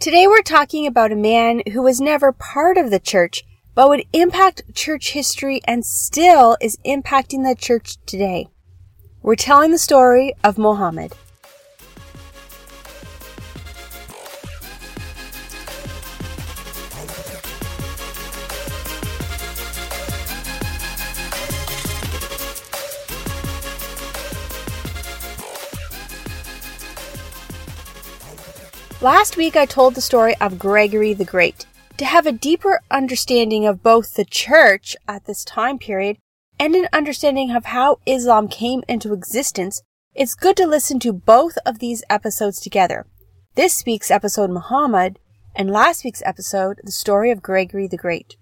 Today we're talking about a man who was never part of the church, but would impact church history and still is impacting the church today. We're telling the story of Muhammad. Last week I told the story of Gregory the Great. To have a deeper understanding of both the church at this time period and an understanding of how Islam came into existence, it's good to listen to both of these episodes together. This week's episode, Muhammad, and last week's episode, the story of Gregory the Great.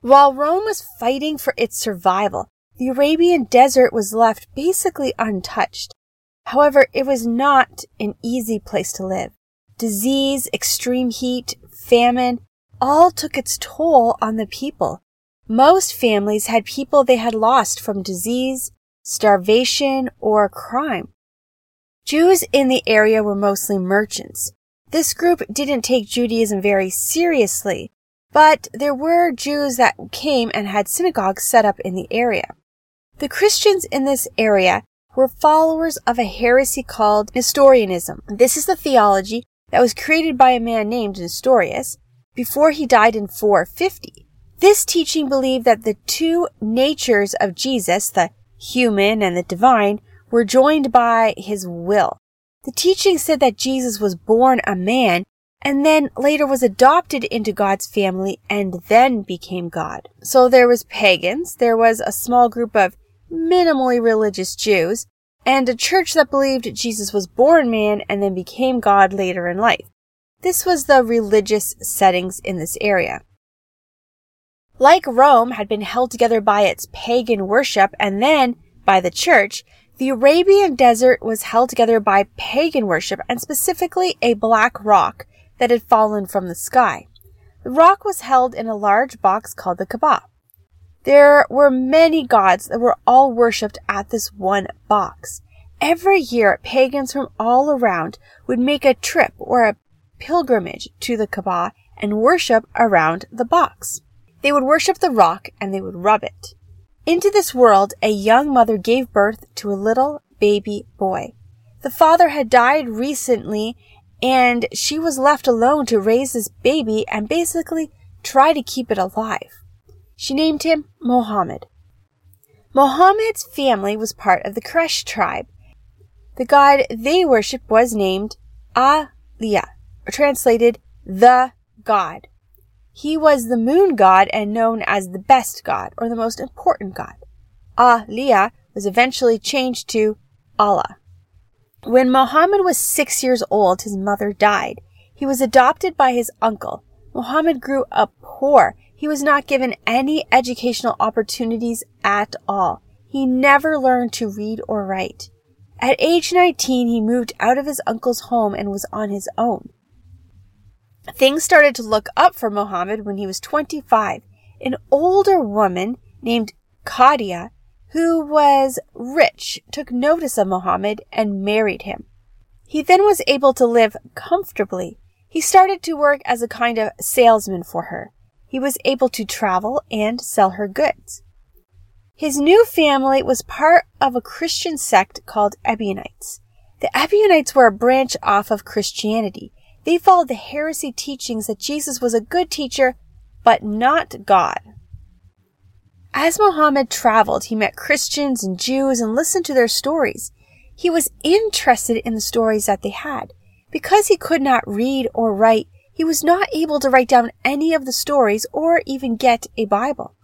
While Rome was fighting for its survival, the Arabian desert was left basically untouched. However, it was not an easy place to live. Disease, extreme heat, famine, all took its toll on the people. Most families had people they had lost from disease, starvation, or crime. Jews in the area were mostly merchants. This group didn't take Judaism very seriously, but there were Jews that came and had synagogues set up in the area. The Christians in this area were followers of a heresy called Nestorianism. This is the theology that was created by a man named Nestorius before he died in 450. This teaching believed that the two natures of Jesus, the human and the divine, were joined by his will. The teaching said that Jesus was born a man and then later was adopted into God's family and then became God. So there was pagans, there was a small group of minimally religious Jews, and a church that believed Jesus was born man and then became God later in life. This was the religious settings in this area. Like Rome had been held together by its pagan worship and then by the church, the Arabian desert was held together by pagan worship and specifically a black rock that had fallen from the sky. The rock was held in a large box called the Kaaba. There were many gods that were all worshipped at this one box. Every year, pagans from all around would make a trip or a pilgrimage to the Kaaba and worship around the box. They would worship the rock and they would rub it. Into this world, a young mother gave birth to a little baby boy. The father had died recently and she was left alone to raise this baby and basically try to keep it alive. She named him Mohammed. Mohammed's family was part of the Quraysh tribe. The god they worshipped was named Aliyah, or translated the god. He was the moon god and known as the best god, or the most important god. Aliyah was eventually changed to Allah. When Muhammad was six years old, his mother died. He was adopted by his uncle. Muhammad grew up poor he was not given any educational opportunities at all. He never learned to read or write. At age 19, he moved out of his uncle's home and was on his own. Things started to look up for Muhammad when he was 25. An older woman named Kadia, who was rich, took notice of Muhammad and married him. He then was able to live comfortably. He started to work as a kind of salesman for her he was able to travel and sell her goods. His new family was part of a Christian sect called Ebionites. The Ebionites were a branch off of Christianity. They followed the heresy teachings that Jesus was a good teacher, but not God. As Muhammad traveled, he met Christians and Jews and listened to their stories. He was interested in the stories that they had. Because he could not read or write, he was not able to write down any of the stories or even get a Bible.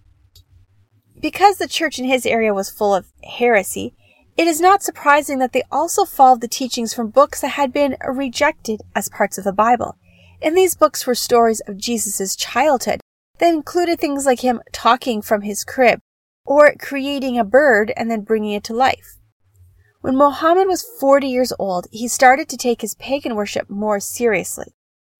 Because the church in his area was full of heresy, it is not surprising that they also followed the teachings from books that had been rejected as parts of the Bible. In these books were stories of Jesus' childhood that included things like him talking from his crib or creating a bird and then bringing it to life. When Muhammad was 40 years old, he started to take his pagan worship more seriously.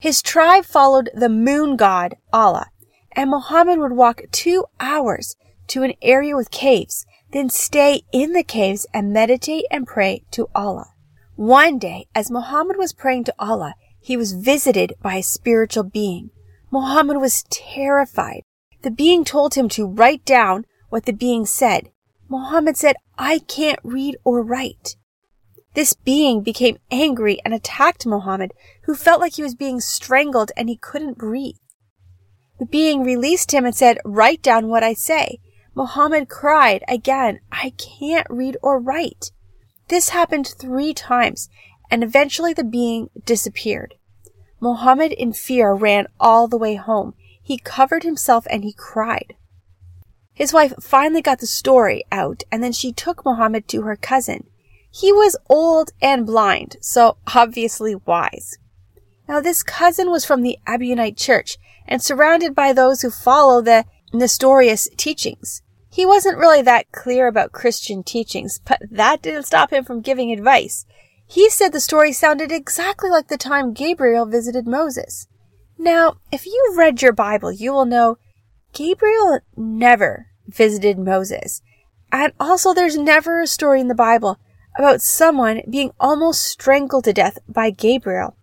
His tribe followed the moon god, Allah, and Muhammad would walk two hours to an area with caves, then stay in the caves and meditate and pray to Allah. One day, as Muhammad was praying to Allah, he was visited by a spiritual being. Muhammad was terrified. The being told him to write down what the being said. Muhammad said, I can't read or write. This being became angry and attacked Muhammad, who felt like he was being strangled and he couldn't breathe. The being released him and said, Write down what I say. Muhammad cried again, I can't read or write. This happened three times, and eventually the being disappeared. Muhammad, in fear, ran all the way home. He covered himself and he cried. His wife finally got the story out, and then she took Muhammad to her cousin. He was old and blind, so obviously wise. Now, this cousin was from the Ebionite church and surrounded by those who follow the Nestorius teachings. He wasn't really that clear about Christian teachings, but that didn't stop him from giving advice. He said the story sounded exactly like the time Gabriel visited Moses. Now, if you've read your Bible, you will know Gabriel never visited Moses. And also, there's never a story in the Bible about someone being almost strangled to death by Gabriel.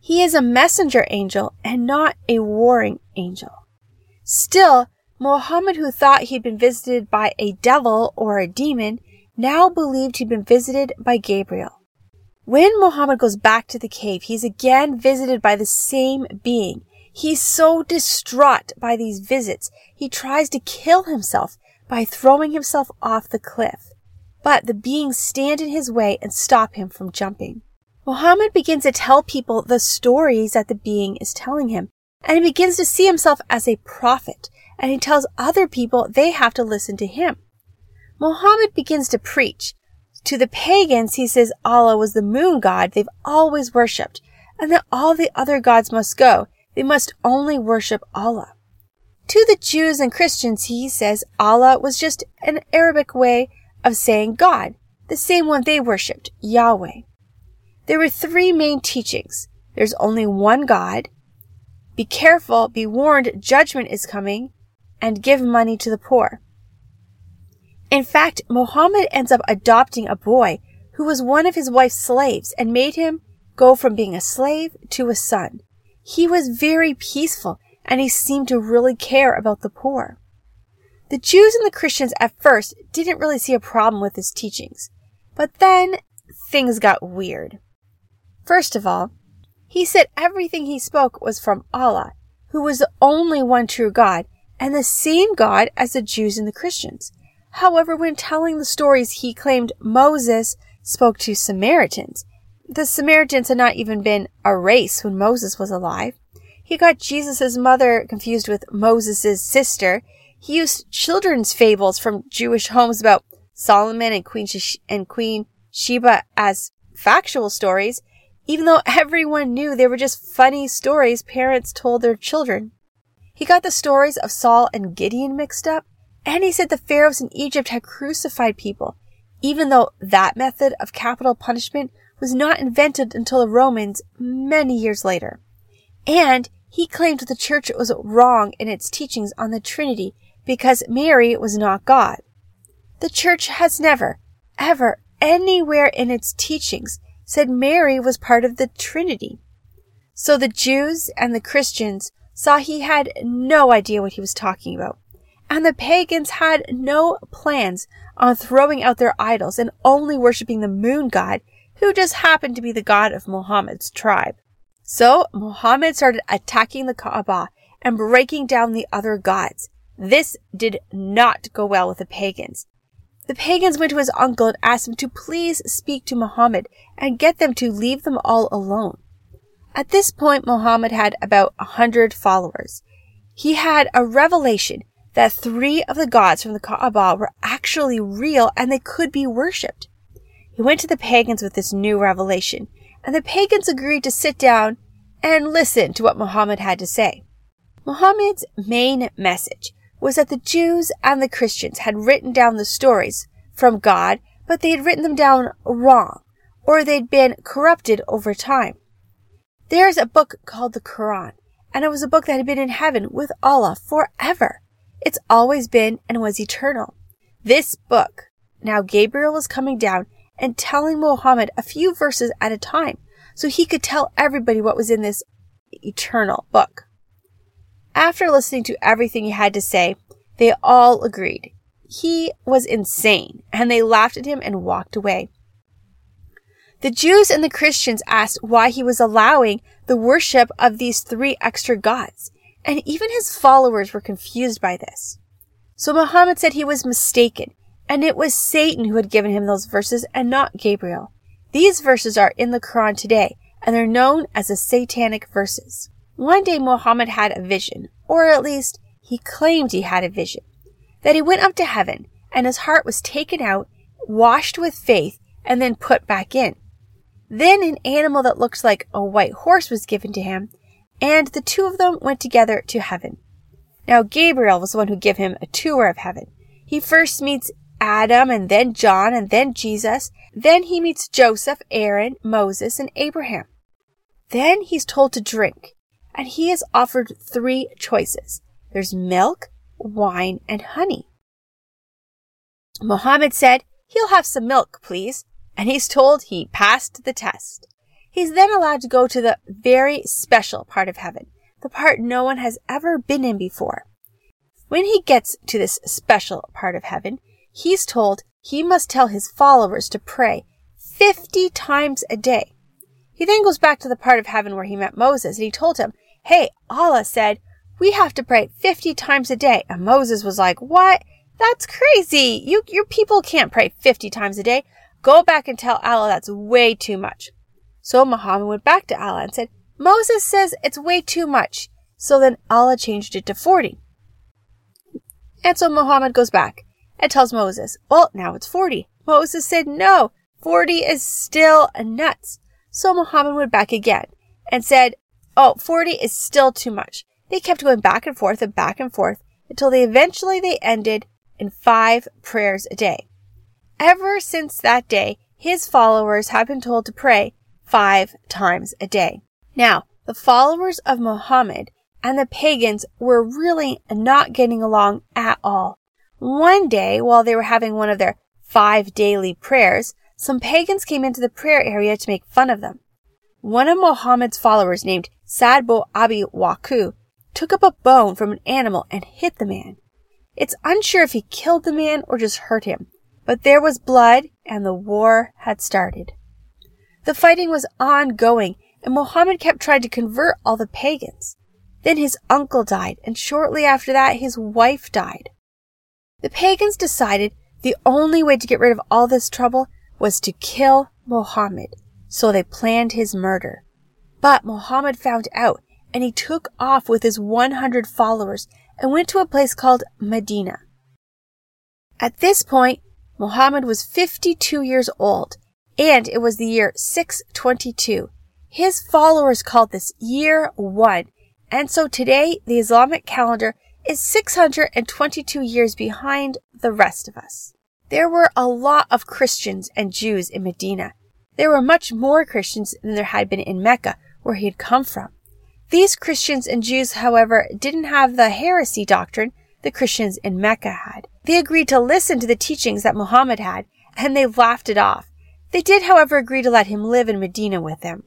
He is a messenger angel and not a warring angel. Still, Mohammed, who thought he'd been visited by a devil or a demon, now believed he'd been visited by Gabriel. When Mohammed goes back to the cave, he's again visited by the same being. He's so distraught by these visits, he tries to kill himself by throwing himself off the cliff but the beings stand in his way and stop him from jumping. Muhammad begins to tell people the stories that the being is telling him, and he begins to see himself as a prophet, and he tells other people they have to listen to him. Muhammad begins to preach. To the pagans, he says Allah was the moon god they've always worshipped, and that all the other gods must go. They must only worship Allah. To the Jews and Christians, he says Allah was just an Arabic way of saying God, the same one they worshipped, Yahweh. There were three main teachings. There's only one God. Be careful, be warned, judgment is coming, and give money to the poor. In fact, Muhammad ends up adopting a boy who was one of his wife's slaves and made him go from being a slave to a son. He was very peaceful and he seemed to really care about the poor. The Jews and the Christians at first didn't really see a problem with his teachings, but then things got weird. First of all, he said everything he spoke was from Allah, who was the only one true God and the same God as the Jews and the Christians. However, when telling the stories, he claimed Moses spoke to Samaritans. The Samaritans had not even been a race when Moses was alive. He got Jesus' mother confused with Moses' sister he used children's fables from Jewish homes about Solomon and Queen, and Queen Sheba as factual stories, even though everyone knew they were just funny stories parents told their children. He got the stories of Saul and Gideon mixed up, and he said the pharaohs in Egypt had crucified people, even though that method of capital punishment was not invented until the Romans many years later. And he claimed the church was wrong in its teachings on the Trinity because Mary was not God. The church has never, ever, anywhere in its teachings said Mary was part of the Trinity. So the Jews and the Christians saw he had no idea what he was talking about. And the pagans had no plans on throwing out their idols and only worshipping the moon god, who just happened to be the god of Muhammad's tribe. So Muhammad started attacking the Kaaba and breaking down the other gods. This did not go well with the pagans. The pagans went to his uncle and asked him to please speak to Muhammad and get them to leave them all alone. At this point, Muhammad had about a hundred followers. He had a revelation that three of the gods from the Kaaba were actually real and they could be worshipped. He went to the pagans with this new revelation, and the pagans agreed to sit down and listen to what Muhammad had to say. Muhammad's main message was that the Jews and the Christians had written down the stories from God, but they had written them down wrong, or they'd been corrupted over time. There's a book called the Quran, and it was a book that had been in heaven with Allah forever. It's always been and was eternal. This book, now Gabriel was coming down and telling Muhammad a few verses at a time. so he could tell everybody what was in this eternal book. After listening to everything he had to say, they all agreed. He was insane, and they laughed at him and walked away. The Jews and the Christians asked why he was allowing the worship of these three extra gods, and even his followers were confused by this. So Muhammad said he was mistaken, and it was Satan who had given him those verses and not Gabriel. These verses are in the Quran today, and they're known as the satanic verses. One day Muhammad had a vision, or at least he claimed he had a vision, that he went up to heaven and his heart was taken out, washed with faith, and then put back in. Then an animal that looked like a white horse was given to him, and the two of them went together to heaven. Now Gabriel was the one who gave him a tour of heaven. He first meets Adam and then John and then Jesus. Then he meets Joseph, Aaron, Moses, and Abraham. Then he's told to drink, and he is offered three choices. There's milk, wine, and honey. Mohammed said, he'll have some milk, please, and he's told he passed the test. He's then allowed to go to the very special part of heaven, the part no one has ever been in before. When he gets to this special part of heaven, he's told he must tell his followers to pray 50 times a day. He then goes back to the part of heaven where he met Moses and he told him, Hey, Allah said, we have to pray 50 times a day. And Moses was like, What? That's crazy. You, your people can't pray 50 times a day. Go back and tell Allah that's way too much. So Muhammad went back to Allah and said, Moses says it's way too much. So then Allah changed it to 40. And so Muhammad goes back and tells Moses, well, now it's 40. Moses said, no, 40 is still nuts. So Muhammad went back again and said, oh, 40 is still too much. They kept going back and forth and back and forth until they eventually they ended in five prayers a day. Ever since that day, his followers have been told to pray five times a day. Now, the followers of Muhammad and the pagans were really not getting along at all. One day, while they were having one of their five daily prayers, some pagans came into the prayer area to make fun of them. One of Muhammad's followers named Sadbo Abi Waku took up a bone from an animal and hit the man. It's unsure if he killed the man or just hurt him, but there was blood and the war had started. The fighting was ongoing and Muhammad kept trying to convert all the pagans. Then his uncle died and shortly after that his wife died. The pagans decided the only way to get rid of all this trouble was to kill Muhammad, so they planned his murder. But Muhammad found out and he took off with his 100 followers and went to a place called Medina. At this point, Muhammad was 52 years old and it was the year 622. His followers called this year one. And so today, the Islamic calendar is 622 years behind the rest of us. There were a lot of Christians and Jews in Medina. There were much more Christians than there had been in Mecca, where he had come from. These Christians and Jews, however, didn't have the heresy doctrine the Christians in Mecca had. They agreed to listen to the teachings that Muhammad had, and they laughed it off. They did, however, agree to let him live in Medina with them.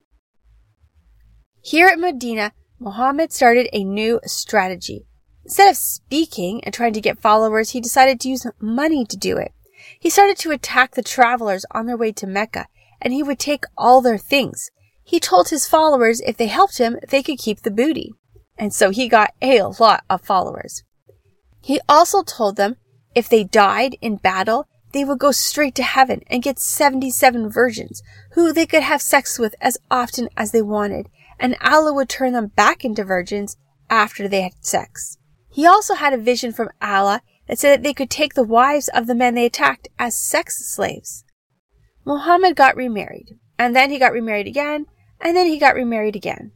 Here at Medina, Muhammad started a new strategy. Instead of speaking and trying to get followers, he decided to use money to do it. He started to attack the travelers on their way to Mecca, and he would take all their things. He told his followers if they helped him, they could keep the booty. And so he got a lot of followers. He also told them if they died in battle, they would go straight to heaven and get 77 virgins who they could have sex with as often as they wanted, and Allah would turn them back into virgins after they had sex. He also had a vision from Allah that said that they could take the wives of the men they attacked as sex slaves. Muhammad got remarried, and then he got remarried again, and then he got remarried again.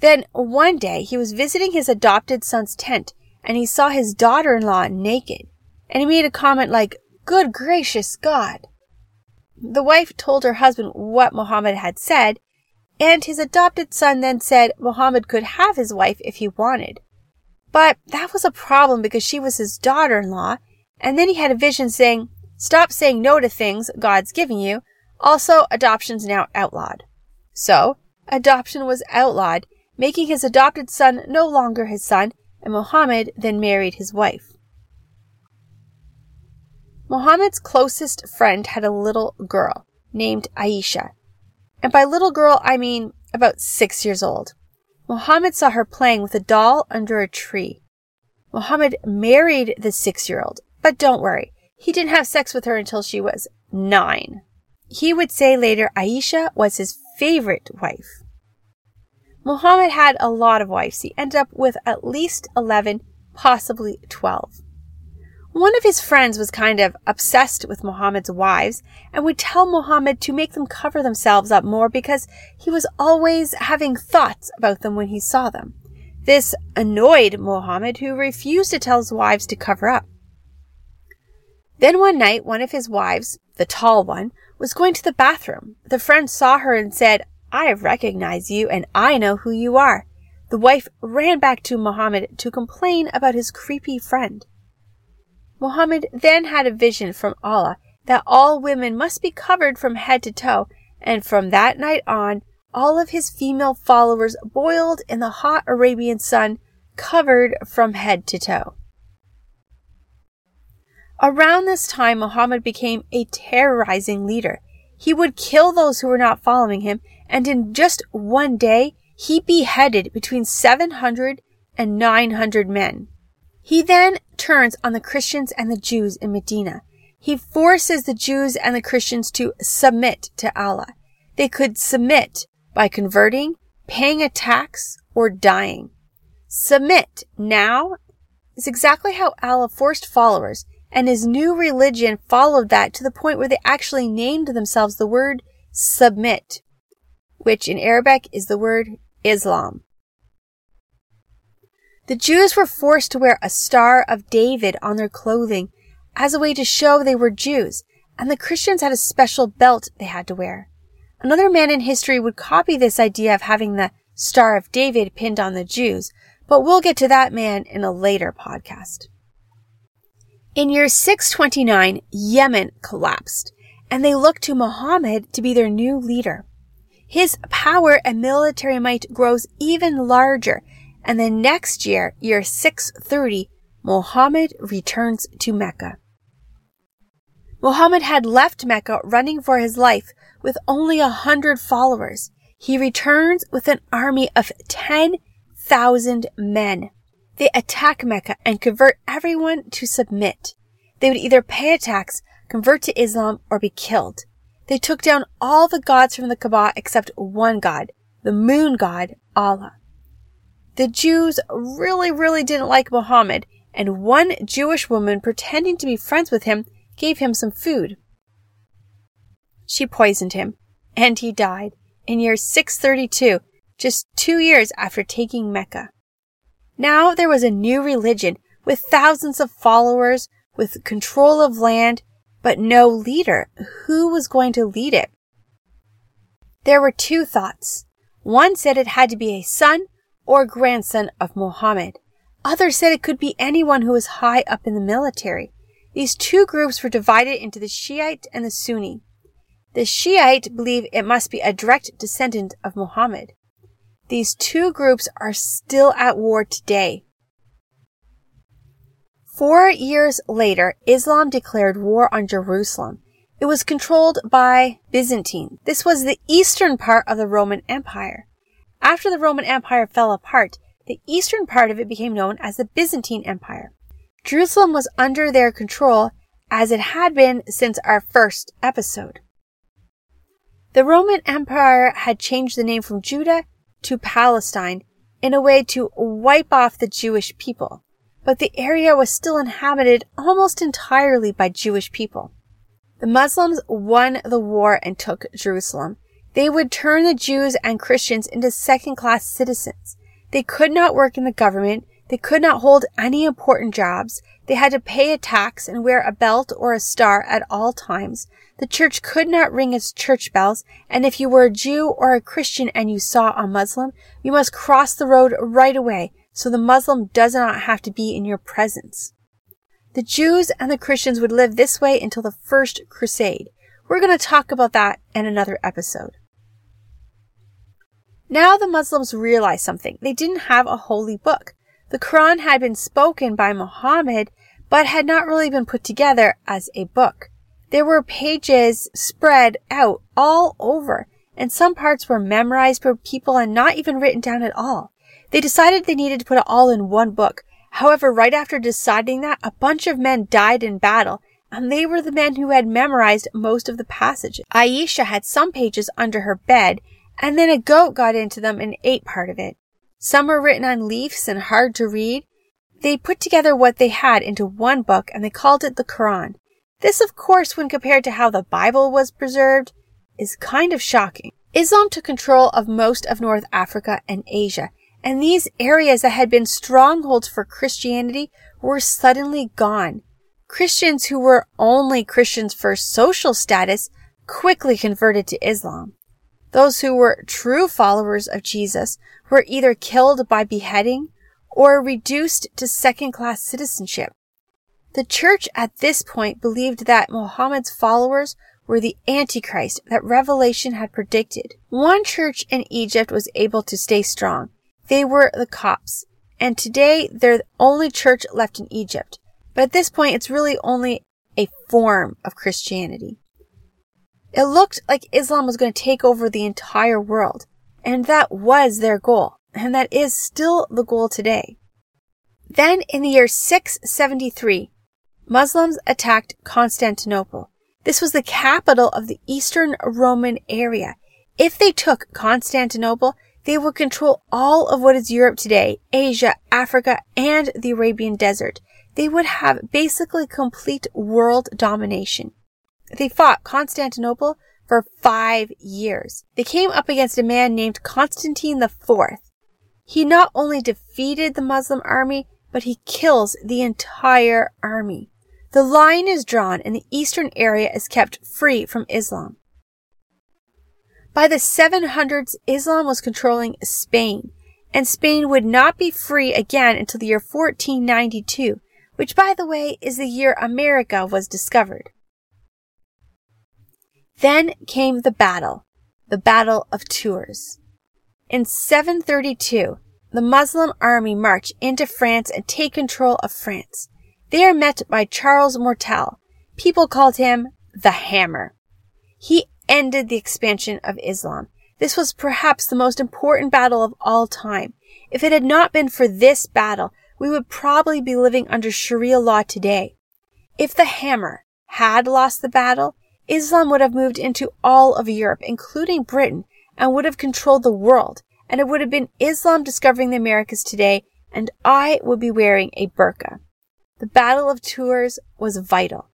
Then one day he was visiting his adopted son's tent and he saw his daughter in law naked, and he made a comment like, Good gracious God! The wife told her husband what Muhammad had said, and his adopted son then said Muhammad could have his wife if he wanted. But that was a problem because she was his daughter-in-law, and then he had a vision saying, stop saying no to things God's giving you. Also, adoption's now outlawed. So, adoption was outlawed, making his adopted son no longer his son, and Muhammad then married his wife. Muhammad's closest friend had a little girl named Aisha. And by little girl, I mean about six years old. Muhammad saw her playing with a doll under a tree. Muhammad married the six year old, but don't worry, he didn't have sex with her until she was nine. He would say later Aisha was his favorite wife. Muhammad had a lot of wives. He ended up with at least 11, possibly 12. One of his friends was kind of obsessed with Muhammad's wives and would tell Muhammad to make them cover themselves up more because he was always having thoughts about them when he saw them. This annoyed Muhammad, who refused to tell his wives to cover up. Then one night, one of his wives, the tall one, was going to the bathroom. The friend saw her and said, I recognize you and I know who you are. The wife ran back to Muhammad to complain about his creepy friend. Muhammad then had a vision from Allah that all women must be covered from head to toe, and from that night on, all of his female followers boiled in the hot Arabian sun, covered from head to toe. Around this time, Muhammad became a terrorizing leader. He would kill those who were not following him, and in just one day, he beheaded between 700 and 900 men. He then turns on the Christians and the Jews in Medina. He forces the Jews and the Christians to submit to Allah. They could submit by converting, paying a tax, or dying. Submit now is exactly how Allah forced followers, and his new religion followed that to the point where they actually named themselves the word submit, which in Arabic is the word Islam. The Jews were forced to wear a Star of David on their clothing as a way to show they were Jews, and the Christians had a special belt they had to wear. Another man in history would copy this idea of having the Star of David pinned on the Jews, but we'll get to that man in a later podcast. In year 629, Yemen collapsed, and they looked to Muhammad to be their new leader. His power and military might grows even larger and the next year, year 630, Muhammad returns to Mecca. Muhammad had left Mecca running for his life with only a hundred followers. He returns with an army of 10,000 men. They attack Mecca and convert everyone to submit. They would either pay a tax, convert to Islam, or be killed. They took down all the gods from the Kaaba except one god, the moon god, Allah. The Jews really, really didn't like Muhammad, and one Jewish woman pretending to be friends with him gave him some food. She poisoned him, and he died in year 632, just two years after taking Mecca. Now there was a new religion with thousands of followers, with control of land, but no leader. Who was going to lead it? There were two thoughts. One said it had to be a son or grandson of Muhammad. Others said it could be anyone who was high up in the military. These two groups were divided into the Shiite and the Sunni. The Shiite believe it must be a direct descendant of Muhammad. These two groups are still at war today. Four years later, Islam declared war on Jerusalem. It was controlled by Byzantine. This was the eastern part of the Roman Empire. After the Roman Empire fell apart, the eastern part of it became known as the Byzantine Empire. Jerusalem was under their control as it had been since our first episode. The Roman Empire had changed the name from Judah to Palestine in a way to wipe off the Jewish people, but the area was still inhabited almost entirely by Jewish people. The Muslims won the war and took Jerusalem, they would turn the Jews and Christians into second class citizens. They could not work in the government. They could not hold any important jobs. They had to pay a tax and wear a belt or a star at all times. The church could not ring its church bells, and if you were a Jew or a Christian and you saw a Muslim, you must cross the road right away so the Muslim does not have to be in your presence. The Jews and the Christians would live this way until the First Crusade. We're going to talk about that in another episode. Now the Muslims realized something. They didn't have a holy book. The Quran had been spoken by Muhammad, but had not really been put together as a book. There were pages spread out all over, and some parts were memorized by people and not even written down at all. They decided they needed to put it all in one book. However, right after deciding that, a bunch of men died in battle, and they were the men who had memorized most of the passages. Aisha had some pages under her bed, and then a goat got into them and ate part of it. Some were written on leaves and hard to read. They put together what they had into one book and they called it the Quran. This, of course, when compared to how the Bible was preserved, is kind of shocking. Islam took control of most of North Africa and Asia, and these areas that had been strongholds for Christianity were suddenly gone. Christians who were only Christians for social status quickly converted to Islam. Those who were true followers of Jesus were either killed by beheading or reduced to second class citizenship. The church at this point believed that Muhammad's followers were the Antichrist that Revelation had predicted. One church in Egypt was able to stay strong. They were the Copts, and today they're the only church left in Egypt. But at this point, it's really only a form of Christianity. It looked like Islam was going to take over the entire world, and that was their goal, and that is still the goal today. Then in the year 673, Muslims attacked Constantinople. This was the capital of the Eastern Roman area. If they took Constantinople, they would control all of what is Europe today, Asia, Africa, and the Arabian Desert. They would have basically complete world domination. They fought Constantinople for five years. They came up against a man named Constantine IV. He not only defeated the Muslim army, but he kills the entire army. The line is drawn and the eastern area is kept free from Islam. By the 700s, Islam was controlling Spain, and Spain would not be free again until the year 1492, which by the way is the year America was discovered. Then came the battle, the Battle of Tours. In 732, the Muslim army marched into France and take control of France. They are met by Charles Martel. People called him the Hammer. He ended the expansion of Islam. This was perhaps the most important battle of all time. If it had not been for this battle, we would probably be living under Sharia law today. If the Hammer had lost the battle, Islam would have moved into all of Europe, including Britain, and would have controlled the world. And it would have been Islam discovering the Americas today, and I would be wearing a burqa. The Battle of Tours was vital.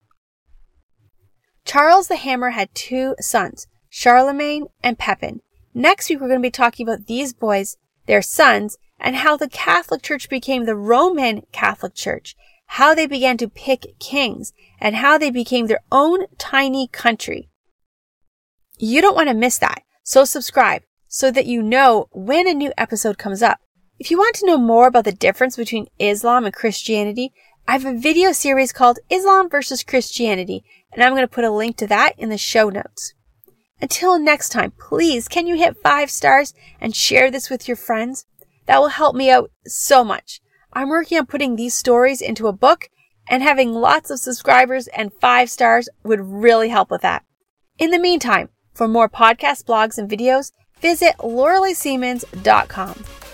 Charles the Hammer had two sons, Charlemagne and Pepin. Next week, we're going to be talking about these boys, their sons, and how the Catholic Church became the Roman Catholic Church how they began to pick kings, and how they became their own tiny country. You don't want to miss that, so subscribe so that you know when a new episode comes up. If you want to know more about the difference between Islam and Christianity, I have a video series called Islam versus Christianity, and I'm going to put a link to that in the show notes. Until next time, please can you hit five stars and share this with your friends? That will help me out so much. I'm working on putting these stories into a book and having lots of subscribers and five stars would really help with that. In the meantime, for more podcast blogs and videos, visit lauraleesiemens.com.